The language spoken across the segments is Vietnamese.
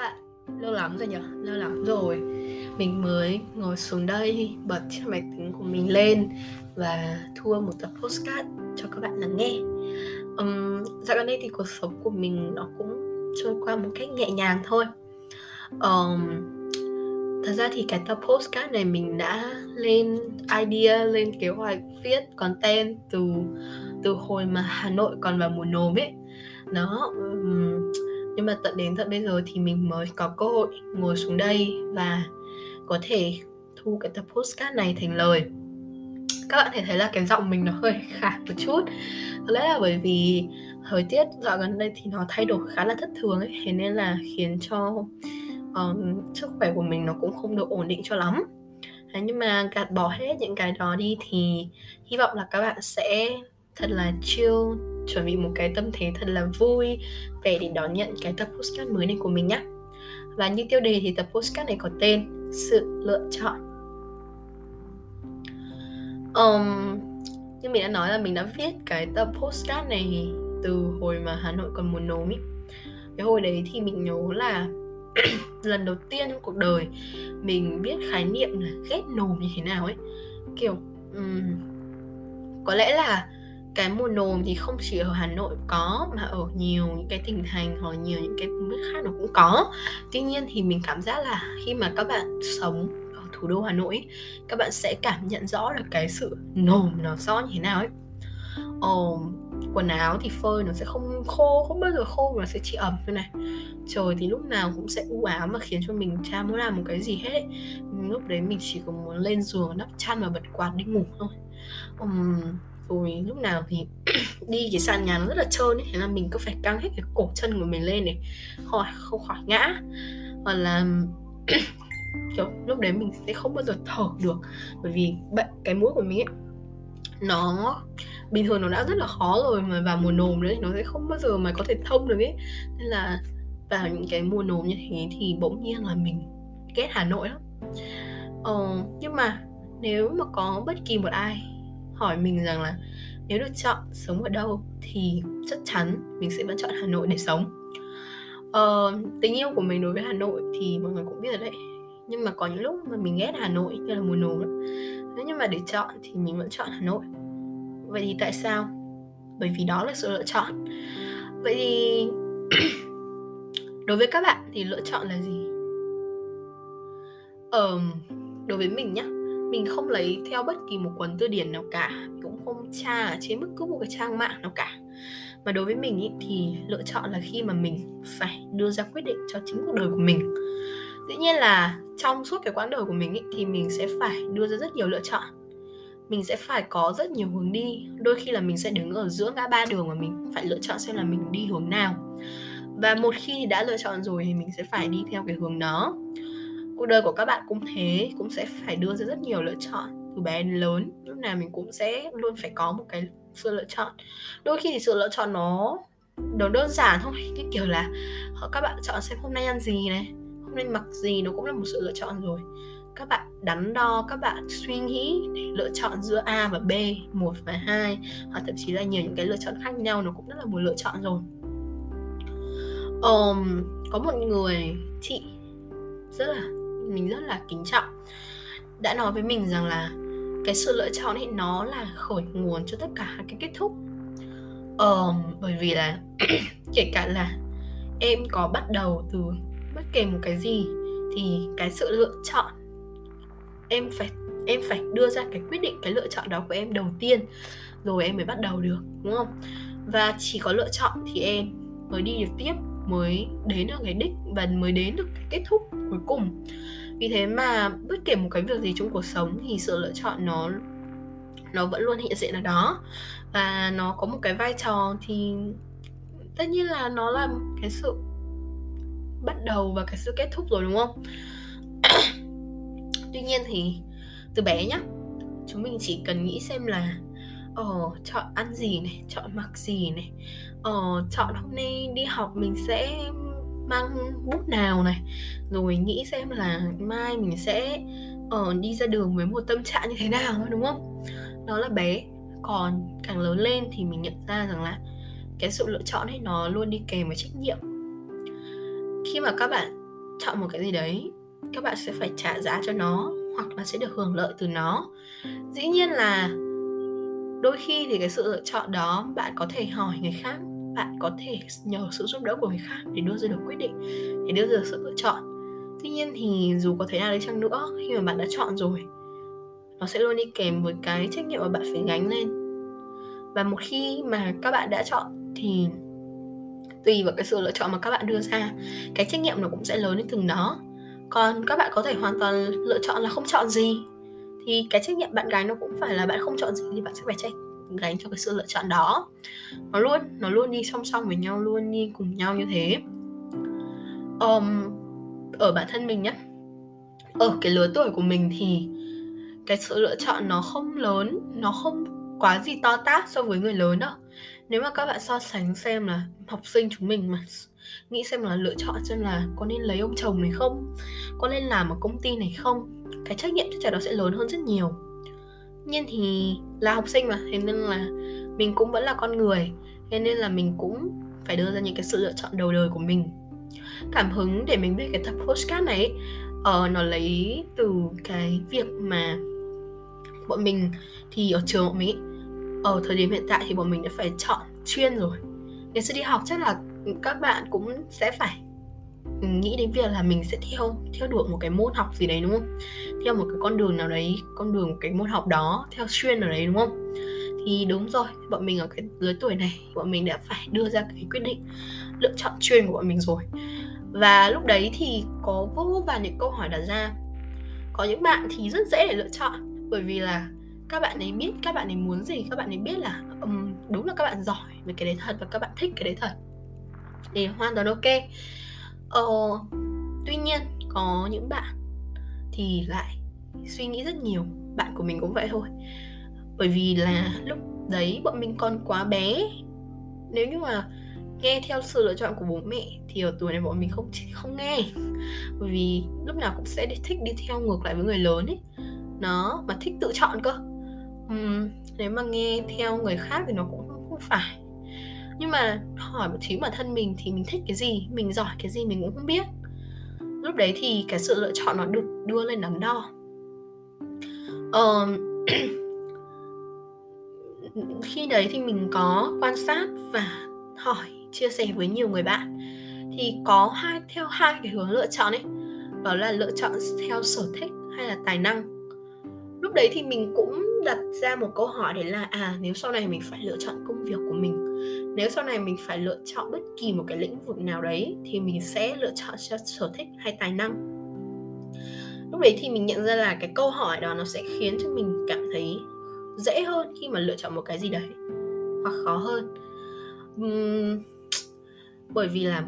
bạn. Lâu lắm rồi nhỉ? Lâu lắm rồi. Mình mới ngồi xuống đây Bật chiếc máy tính của mình lên Và thu một tập postcard cho các bạn lắng nghe. Um, Dạo gần đây thì cuộc sống của mình Nó cũng trôi qua một cách nhẹ nhàng thôi. Um, Thật ra thì cái tập postcard này mình đã lên idea, lên kế hoạch viết content từ từ hồi mà Hà Nội còn vào mùa nồm ấy. Nó um, nhưng mà tận đến tận bây giờ thì mình mới có cơ hội ngồi xuống đây và có thể thu cái tập postcard này thành lời. Các bạn thể thấy là cái giọng mình nó hơi khác một chút. Có lẽ là bởi vì thời tiết dạo gần đây thì nó thay đổi khá là thất thường ấy. Thế nên là khiến cho um, sức khỏe của mình nó cũng không được ổn định cho lắm. Thế nhưng mà gạt bỏ hết những cái đó đi thì hy vọng là các bạn sẽ thật là chill chuẩn bị một cái tâm thế thật là vui về để đón nhận cái tập postcard mới này của mình nhé và như tiêu đề thì tập postcard này có tên sự lựa chọn. Um, như mình đã nói là mình đã viết cái tập postcard này từ hồi mà Hà Nội còn mùa nồm ý. Cái hồi đấy thì mình nhớ là lần đầu tiên trong cuộc đời mình biết khái niệm là ghét nồm như thế nào ấy. Kiểu um, có lẽ là cái mùa nồm thì không chỉ ở Hà Nội có mà ở nhiều những cái tỉnh thành hoặc nhiều những cái vùng đất khác nó cũng có. Tuy nhiên thì mình cảm giác là khi mà các bạn sống ở thủ đô Hà Nội các bạn sẽ cảm nhận rõ được cái sự nồm nó rõ như thế nào ấy. Ồ, quần áo thì phơi nó sẽ không khô không bao giờ khô mà sẽ chỉ ẩm như này. Trời thì lúc nào cũng sẽ u ám và khiến cho mình cha muốn làm một cái gì hết ấy. lúc đấy mình chỉ có muốn lên giường đắp chăn và bật quạt đi ngủ thôi. Um, rồi lúc nào thì đi cái sàn nhà nó rất là trơn ấy thế là mình cứ phải căng hết cái cổ chân của mình lên để khỏi không khỏi ngã. Hoặc là kiểu lúc đấy mình sẽ không bao giờ thở được bởi vì bệnh cái mũi của mình ấy nó bình thường nó đã rất là khó rồi mà vào mùa nồm nữa nó sẽ không bao giờ mà có thể thông được ấy. Nên là vào những cái mùa nồm như thế thì bỗng nhiên là mình ghét Hà Nội lắm. Ờ, nhưng mà nếu mà có bất kỳ một ai hỏi mình rằng là nếu được chọn sống ở đâu thì chắc chắn mình sẽ vẫn chọn Hà Nội để sống. Ờ, tình yêu của mình đối với Hà Nội thì mọi người cũng biết rồi đấy. Nhưng mà có những lúc mà mình ghét Hà Nội như là mùa nồm nếu nhưng mà để chọn thì mình vẫn chọn Hà Nội. Vậy thì tại sao? Bởi vì đó là sự lựa chọn. Vậy thì đối với các bạn thì lựa chọn là gì? Ờ, đối với mình nhá mình không lấy theo bất kỳ một cuốn từ điển nào cả mình cũng không tra ở trên bất cứ một cái trang mạng nào cả. Mà đối với mình ý, thì lựa chọn là khi mà mình phải đưa ra quyết định cho chính cuộc đời của mình. Dĩ nhiên là trong suốt cái quãng đời của mình ý, thì mình sẽ phải đưa ra rất nhiều lựa chọn. Mình sẽ phải có rất nhiều hướng đi. Đôi khi là mình sẽ đứng ở giữa ngã ba đường mà mình phải lựa chọn xem là mình đi hướng nào. Và một khi đã lựa chọn rồi thì mình sẽ phải đi theo cái hướng đó cuộc đời của các bạn cũng thế cũng sẽ phải đưa ra rất nhiều lựa chọn từ bé đến lớn. Lúc nào mình cũng sẽ luôn phải có một cái sự lựa chọn. Đôi khi thì sự lựa chọn nó nó đơn giản thôi như kiểu là ờ, các bạn chọn xem hôm nay ăn gì này hôm nay mặc gì nó cũng là một sự lựa chọn rồi. Các bạn đắn đo các bạn suy nghĩ để lựa chọn giữa A và B một và hai hoặc thậm chí là nhiều những cái lựa chọn khác nhau nó cũng rất là một lựa chọn rồi. Um, có một người chị rất là mình rất là kính trọng. Đã nói với mình rằng là cái sự lựa chọn ấy nó là khởi nguồn cho tất cả cái kết thúc. Ờ, bởi vì là kể cả là em có bắt đầu từ bất kể một cái gì thì cái sự lựa chọn em phải em phải đưa ra cái quyết định cái lựa chọn đó của em đầu tiên rồi em mới bắt đầu được đúng không? Và chỉ có lựa chọn thì em mới đi được tiếp mới đến được cái đích và mới đến được cái kết thúc cuối cùng. Vì thế mà bất kể một cái việc gì trong cuộc sống thì sự lựa chọn nó nó vẫn luôn hiện diện ở đó. Và nó có một cái vai trò thì tất nhiên là nó là cái sự bắt đầu và cái sự kết thúc rồi, đúng không? Tuy nhiên thì từ bé nhá, chúng mình chỉ cần nghĩ xem là ờ chọn ăn gì này, chọn mặc gì này ờ chọn hôm nay đi học mình sẽ mang bút nào này rồi nghĩ xem là mai mình sẽ uh, đi ra đường với một tâm trạng như thế nào đúng không? Đó là bé. Còn càng lớn lên thì mình nhận ra rằng là cái sự lựa chọn ấy nó luôn đi kèm với trách nhiệm. Khi mà các bạn chọn một cái gì đấy các bạn sẽ phải trả giá cho nó hoặc là sẽ được hưởng lợi từ nó. Dĩ nhiên là đôi khi thì cái sự lựa chọn đó bạn có thể hỏi người khác bạn có thể nhờ sự giúp đỡ của người khác để đưa ra được quyết định, để đưa ra được sự lựa chọn. Tuy nhiên thì dù có thế nào đi chăng nữa, khi mà bạn đã chọn rồi, nó sẽ luôn đi kèm với cái trách nhiệm mà bạn phải gánh lên. Và một khi mà các bạn đã chọn thì tùy vào cái sự lựa chọn mà các bạn đưa ra, cái trách nhiệm nó cũng sẽ lớn đến từng đó. Còn các bạn có thể hoàn toàn lựa chọn là không chọn gì, thì cái trách nhiệm bạn gánh nó cũng phải là bạn không chọn gì thì bạn sẽ phải trách gánh cho cái sự lựa chọn đó. Nó luôn nó luôn đi song song với nhau luôn đi cùng nhau như thế. Um, ở bản thân mình nhé ở cái lứa tuổi của mình thì cái sự lựa chọn nó không lớn nó không quá gì to tát so với người lớn đâu. Nếu mà các bạn so sánh xem là học sinh chúng mình mà nghĩ xem là lựa chọn xem là có nên lấy ông chồng này không có nên làm ở công ty này không cái trách nhiệm chắc chắn nó sẽ lớn hơn rất nhiều nhiên thì là học sinh mà thế nên là mình cũng vẫn là con người. Thế nên là mình cũng phải đưa ra những cái sự lựa chọn đầu đời của mình. Cảm hứng để mình viết cái tập postcard này uh, nó lấy từ cái việc mà bọn mình thì ở trường bọn mình ở thời điểm hiện tại thì bọn mình đã phải chọn chuyên rồi. Ngày xưa đi học chắc là các bạn cũng sẽ phải nghĩ đến việc là mình sẽ theo theo đuổi một cái môn học gì đấy đúng không? Theo một cái con đường nào đấy con đường cái môn học đó theo chuyên ở đấy đúng không? Thì đúng rồi bọn mình ở cái lứa tuổi này bọn mình đã phải đưa ra cái quyết định lựa chọn chuyên của bọn mình rồi. Và lúc đấy thì có vô vàn những câu hỏi đặt ra. Có những bạn thì rất dễ để lựa chọn bởi vì là các bạn ấy biết các bạn ấy muốn gì các bạn ấy biết là um, đúng là các bạn giỏi về cái đấy thật và các bạn thích cái đấy thật. Thì hoàn toàn ok ờ, tuy nhiên có những bạn thì lại suy nghĩ rất nhiều. Bạn của mình cũng vậy thôi. Bởi vì là lúc đấy bọn mình còn quá bé. Nếu như mà nghe theo sự lựa chọn của bố mẹ thì ở tuổi này bọn mình không không nghe. Bởi vì lúc nào cũng sẽ thích đi theo ngược lại với người lớn ấy. Nó mà thích tự chọn cơ. Uhm, nếu mà nghe theo người khác thì nó cũng không phải nhưng mà hỏi một chính bản thân mình thì mình thích cái gì? Mình giỏi cái gì mình cũng không biết. Lúc đấy thì cái sự lựa chọn nó được đưa lên đắn đo. Uh, khi đấy thì mình có quan sát và hỏi chia sẻ với nhiều người bạn. Thì có hai theo hai cái hướng lựa chọn ấy. Đó là lựa chọn theo sở thích hay là tài năng. Lúc đấy thì mình cũng đặt ra một câu hỏi đấy là à nếu sau này mình phải lựa chọn công việc của mình nếu sau này mình phải lựa chọn bất kỳ một cái lĩnh vực nào đấy thì mình sẽ lựa chọn cho sở thích hay tài năng. Lúc đấy thì mình nhận ra là cái câu hỏi đó nó sẽ khiến cho mình cảm thấy dễ hơn khi mà lựa chọn một cái gì đấy hoặc khó hơn. Uhm, bởi vì là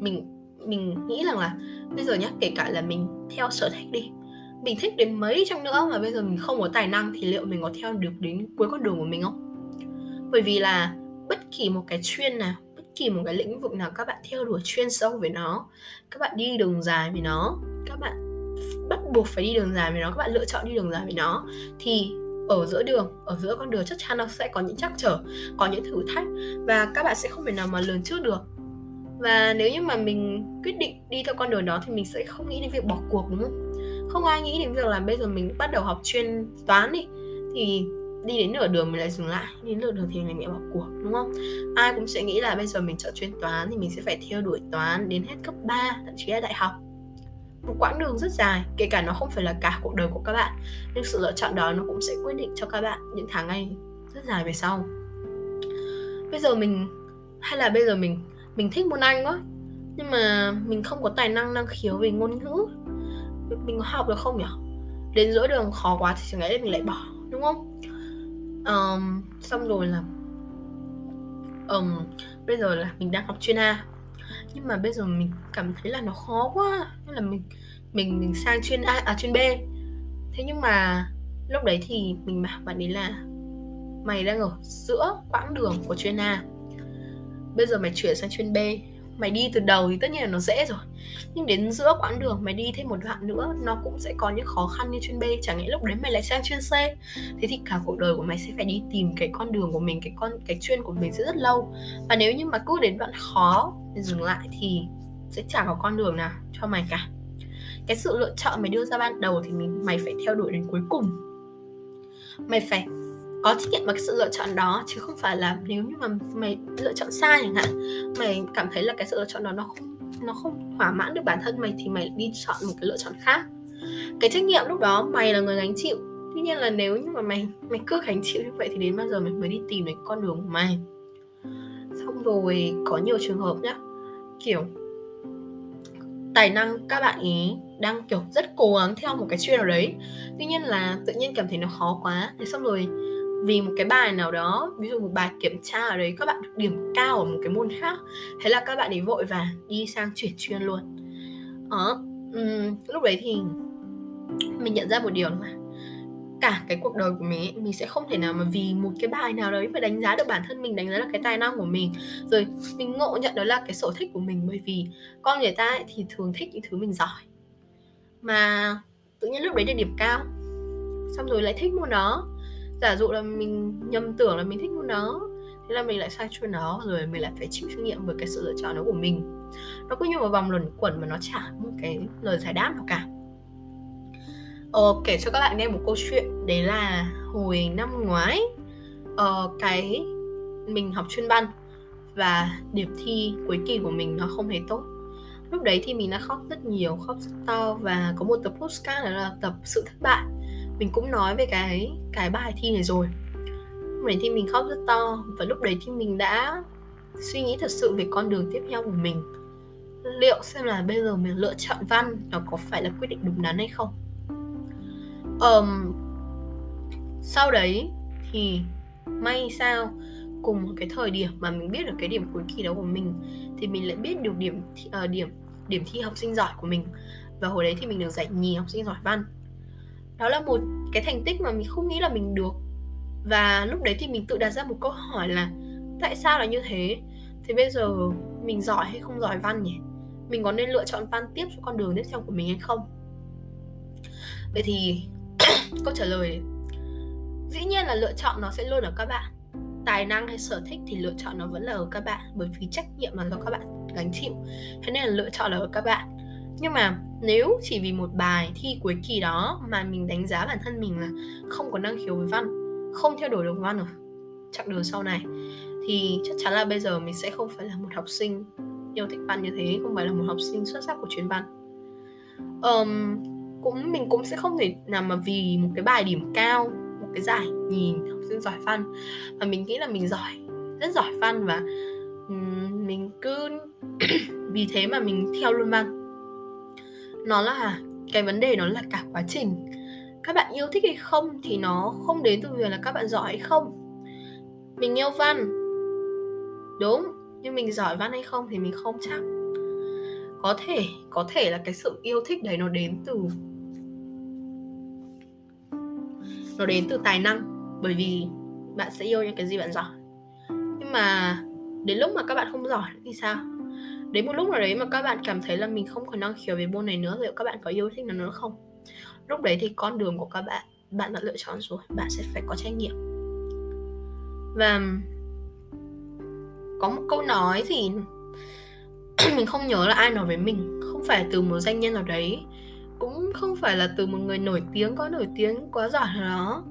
mình mình nghĩ rằng là bây giờ nhá kể cả là mình theo sở thích đi mình thích đến mấy chăng nữa mà bây giờ mình không có tài năng thì liệu mình có theo được đến cuối con đường của mình không? Bởi vì là bất kỳ một cái chuyên nào, bất kỳ một cái lĩnh vực nào các bạn theo đuổi chuyên sâu về nó, các bạn đi đường dài với nó, các bạn bắt buộc phải đi đường dài với nó, các bạn lựa chọn đi đường dài với nó, thì ở giữa đường, ở giữa con đường chắc chắn nó sẽ có những trắc trở, có những thử thách và các bạn sẽ không thể nào mà lường trước được. Và nếu như mà mình quyết định đi theo con đường đó thì mình sẽ không nghĩ đến việc bỏ cuộc, đúng không? Không ai nghĩ đến việc là bây giờ mình bắt đầu học chuyên toán đi. Thì đi đến nửa đường mình lại dừng lại. Đến nửa đường thì mình lại bỏ cuộc, đúng không? Ai cũng sẽ nghĩ là bây giờ mình chọn chuyên toán thì mình sẽ phải theo đuổi toán đến hết cấp 3 thậm chí là đại học. Một quãng đường rất dài, kể cả nó không phải là cả cuộc đời của các bạn. Nhưng sự lựa chọn đó nó cũng sẽ quyết định cho các bạn những tháng ngày rất dài về sau. Bây giờ mình, hay là bây giờ mình mình thích môn anh quá. Nhưng mà mình không có tài năng năng khiếu về ngôn ngữ mình có học được không nhỉ? Đến giữa đường khó quá thì chẳng lẽ mình lại bỏ đúng không? Um, xong rồi là um, bây giờ là mình đang học chuyên A. Nhưng mà bây giờ mình cảm thấy là nó khó quá nên là mình mình mình sang chuyên A à chuyên B. Thế nhưng mà lúc đấy thì mình bảo bạn ấy là mày đang ở giữa quãng đường của chuyên A. Bây giờ mày chuyển sang chuyên B mày đi từ đầu thì tất nhiên là nó dễ rồi. Nhưng đến giữa quãng đường mày đi thêm một đoạn nữa, nó cũng sẽ có những khó khăn như chuyên B. Chẳng hạn lúc đấy mày lại sang chuyên C? Thế thì cả cuộc đời của mày sẽ phải đi tìm cái con đường của mình, cái con, cái chuyên của mình sẽ rất lâu. Và nếu như mà cứ đến đoạn khó thì dừng lại thì sẽ chẳng có con đường nào cho mày cả. Cái sự lựa chọn mày đưa ra ban đầu thì mình, mày phải theo đuổi đến cuối cùng. Mày phải có trách nhiệm với cái sự lựa chọn đó, chứ không phải là nếu như mà mày lựa chọn sai chẳng hạn, mày cảm thấy là cái sự lựa chọn đó nó không nó không thỏa mãn được bản thân mày thì mày đi chọn một cái lựa chọn khác. Cái trách nhiệm lúc đó mày là người gánh chịu, tuy nhiên là nếu như mà mày mày cứ gánh chịu như vậy thì đến bao giờ mày mới đi tìm được con đường của mày. Xong rồi có nhiều trường hợp nhá, kiểu, tài năng các bạn ý đang, kiểu, rất cố gắng theo một cái chuyên nào đấy, tuy nhiên là tự nhiên cảm thấy nó khó quá. Thế xong rồi vì một cái bài nào đó ví dụ một bài kiểm tra ở đấy các bạn được điểm cao ở một cái môn khác thế là các bạn ấy vội và đi sang chuyển chuyên luôn. Ờ, đó um, lúc đấy thì mình nhận ra một điều mà cả cái cuộc đời của mình ấy, mình sẽ không thể nào mà vì một cái bài nào đấy mà đánh giá được bản thân mình đánh giá được cái tài năng của mình. Rồi mình ngộ nhận đó là cái sở thích của mình bởi vì con người ta ấy thì thường thích những thứ mình giỏi. Mà tự nhiên lúc đấy được điểm cao xong rồi lại thích môn đó giả dụ là mình nhầm tưởng là mình thích nó, thế là mình lại sai cho nó, rồi mình lại phải chịu trách nhiệm với cái sự lựa chọn đó của mình. Nó cứ như một vòng luẩn quẩn mà nó chả một cái lời giải đáp nào cả. Ờ, kể cho các bạn nghe một câu chuyện đấy là hồi năm ngoái uh, cái mình học chuyên văn và điểm thi cuối kỳ của mình nó không hề tốt. Lúc đấy thì mình đã khóc rất nhiều khóc rất to và có một tập postcard đó là tập sự thất bại mình cũng nói về cái cái bài thi này rồi. Lúc đấy thì mình khóc rất to và lúc đấy thì mình đã suy nghĩ thật sự về con đường tiếp theo của mình. Liệu xem là bây giờ mình lựa chọn văn nó có phải là quyết định đúng đắn hay không? Um, sau đấy thì may sao cùng một cái thời điểm mà mình biết được cái điểm cuối kỳ đó của mình thì mình lại biết được điểm uh, điểm điểm thi học sinh giỏi của mình. Và hồi đấy thì mình được giải nhì học sinh giỏi văn đó là một cái thành tích mà mình không nghĩ là mình được. Và lúc đấy thì mình tự đặt ra một câu hỏi là, tại sao là như thế? Thì bây giờ mình giỏi hay không giỏi văn nhỉ? Mình có nên lựa chọn văn tiếp cho con đường tiếp theo của mình hay không? Vậy thì câu trả lời, dĩ nhiên là lựa chọn nó sẽ luôn ở các bạn. Tài năng hay sở thích thì lựa chọn nó vẫn là ở các bạn, bởi vì trách nhiệm là do các bạn gánh chịu. Thế nên là lựa chọn là ở các bạn nhưng mà nếu chỉ vì một bài thi cuối kỳ đó mà mình đánh giá bản thân mình là không có năng khiếu với văn không theo đuổi được văn ở chặng đường sau này thì chắc chắn là bây giờ mình sẽ không phải là một học sinh yêu thích văn như thế không phải là một học sinh xuất sắc của chuyên văn. Um, cũng mình cũng sẽ không thể nào mà vì một cái bài điểm cao một cái giải nhìn học sinh giỏi văn mà mình nghĩ là mình giỏi rất giỏi văn và um, mình cứ vì thế mà mình theo luôn văn nó là cái vấn đề, nó là cả quá trình. Các bạn yêu thích hay không thì nó không đến từ việc là các bạn giỏi hay không. Mình yêu văn. Đúng, nhưng mình giỏi văn hay không thì mình không chắc. Có thể có thể là cái sự yêu thích đấy nó đến từ, nó đến từ tài năng, bởi vì bạn sẽ yêu những cái gì bạn giỏi. Nhưng mà đến lúc mà các bạn không giỏi thì sao? Đến một lúc nào đấy mà các bạn cảm thấy là mình không còn năng khiếu về môn này nữa, liệu các bạn có yêu thích nó nữa không? Lúc đấy thì con đường của các bạn bạn đã lựa chọn rồi, bạn sẽ phải có trách nhiệm. Và có một câu nói thì mình không nhớ là ai nói với mình. Không phải từ một danh nhân nào đấy, cũng không phải là từ một người nổi tiếng, có nổi tiếng quá giỏi nào đó.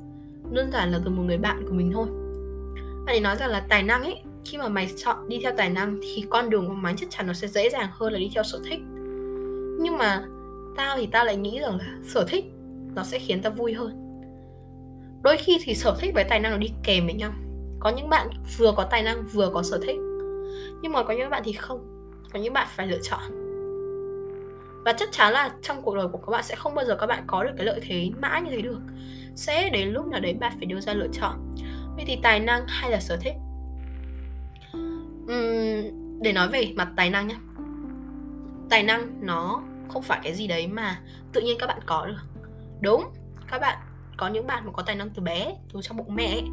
Đơn giản là từ một người bạn của mình thôi. Bạn ấy nói rằng là tài năng ấy khi mà mày chọn đi theo tài năng thì con đường của mày chắc chắn nó sẽ dễ dàng hơn là đi theo sở thích. Nhưng mà tao thì tao lại nghĩ rằng là sở thích nó sẽ khiến tao vui hơn. Đôi khi thì sở thích với tài năng nó đi kèm với nhau. Có những bạn vừa có tài năng vừa có sở thích, nhưng mà có những bạn thì không. Có những bạn phải lựa chọn. Và chắc chắn là trong cuộc đời của các bạn sẽ không bao giờ các bạn có được cái lợi thế mãi như thế được. Sẽ đến lúc nào đấy bạn phải đưa ra lựa chọn. Vậy thì tài năng hay là sở thích uhm, để nói về mặt tài năng nhé tài năng nó không phải cái gì đấy mà tự nhiên các bạn có được. Đúng các bạn có những bạn mà có tài năng từ bé từ trong bụng mẹ ấy.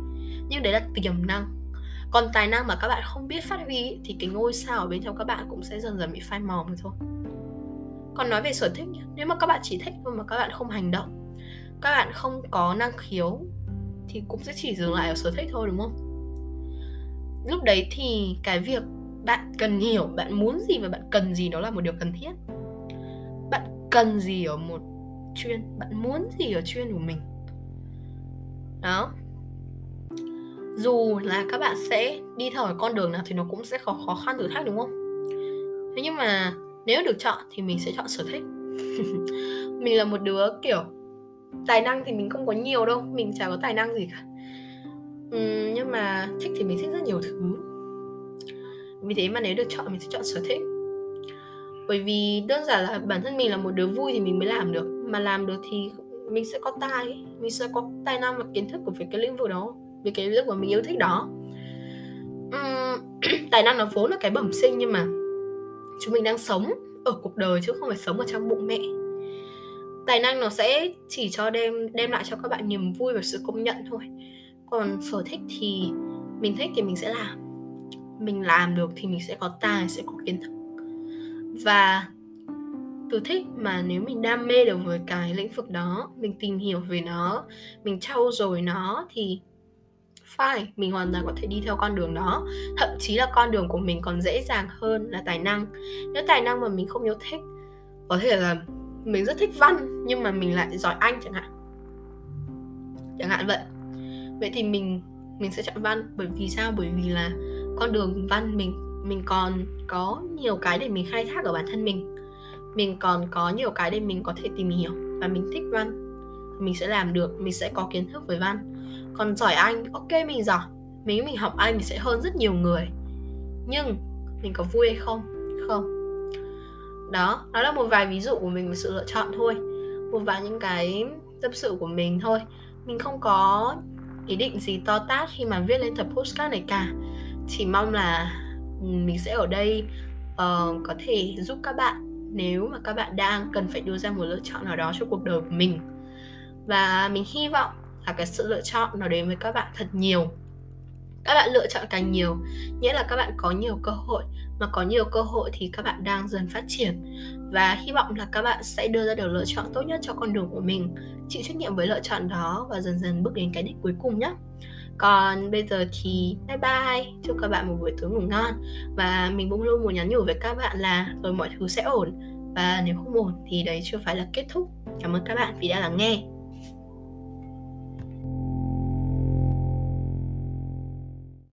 nhưng đấy là tiềm năng. Còn tài năng mà các bạn không biết phát huy thì cái ngôi sao ở bên trong các bạn cũng sẽ dần dần bị phai mòn thôi. Còn nói về sở thích nếu mà các bạn chỉ thích mà các bạn không hành động các bạn không có năng khiếu thì cũng sẽ chỉ dừng lại ở sở thích thôi đúng không? Lúc đấy thì cái việc bạn cần hiểu, bạn muốn gì và bạn cần gì đó là một điều cần thiết. Bạn cần gì ở một chuyên, bạn muốn gì ở chuyên của mình. Đó. Dù là các bạn sẽ đi theo cái con đường nào thì nó cũng sẽ có khó khăn thử thách, đúng không? Thế nhưng mà nếu được chọn thì mình sẽ chọn sở thích. Mình là một đứa kiểu, tài năng thì mình không có nhiều đâu, mình chả có tài năng gì cả uhm, nhưng mà thích thì mình thích rất nhiều thứ. Vì thế mà nếu được chọn mình sẽ chọn sở thích. Bởi vì đơn giản là bản thân mình là một đứa vui thì mình mới làm được. Mà làm được thì mình sẽ có tài mình sẽ có tài năng và kiến thức của về cái lĩnh vực đó về cái lĩnh vực mà mình yêu thích đó. Uhm, tài năng nó vốn là cái bẩm sinh nhưng mà chúng mình đang sống ở cuộc đời chứ không phải sống ở trong bụng mẹ. Tài năng nó sẽ chỉ cho đem đem lại cho các bạn niềm vui và sự công nhận thôi còn sở thích thì mình thích thì mình sẽ làm. Mình làm được thì mình sẽ có tài, sẽ có kiến thức. Và từ thích mà nếu mình đam mê được với cái lĩnh vực đó, mình tìm hiểu về nó, mình trau dồi nó thì fine, mình hoàn toàn có thể đi theo con đường đó. Thậm chí là con đường của mình còn dễ dàng hơn là tài năng. Nếu tài năng mà mình không yêu thích, có thể là mình rất thích văn nhưng mà mình lại giỏi anh chẳng hạn. Chẳng hạn vậy vậy thì mình mình sẽ chọn văn. Bởi vì sao? Bởi vì là con đường văn mình mình còn có nhiều cái để mình khai thác ở bản thân mình. Mình còn có nhiều cái để mình có thể tìm hiểu và mình thích văn. Mình sẽ làm được, mình sẽ có kiến thức với văn. Còn giỏi anh, ok, mình giỏi. Nếu mình học anh mình sẽ hơn rất nhiều người. Nhưng mình có vui hay không? Không. Đó đó là một vài ví dụ của mình về sự lựa chọn thôi. Một vài những cái tâm sự của mình thôi. Mình không có ý định gì to tát khi mà viết lên tập postcard này cả. Chỉ mong là ừ, mình sẽ ở đây uh, có thể giúp các bạn nếu mà các bạn đang cần phải đưa ra một lựa chọn nào đó cho cuộc đời của mình. Và mình hy vọng là cái sự lựa chọn nó đến với các bạn thật nhiều. Các bạn lựa chọn càng nhiều nghĩa là các bạn có nhiều cơ hội mà có nhiều cơ hội thì các bạn đang dần phát triển. Và hy vọng là các bạn sẽ đưa ra được lựa chọn tốt nhất cho con đường của mình. Chịu trách nhiệm với lựa chọn đó và dần dần bước đến cái đích cuối cùng nhé. Còn bây giờ thì bye bye. Chúc các bạn một buổi tối ngủ ngon. Và mình cũng luôn muốn nhắn nhủ với các bạn là rồi mọi thứ sẽ ổn. Và nếu không ổn thì đấy chưa phải là kết thúc. Cảm ơn các bạn vì đã lắng nghe.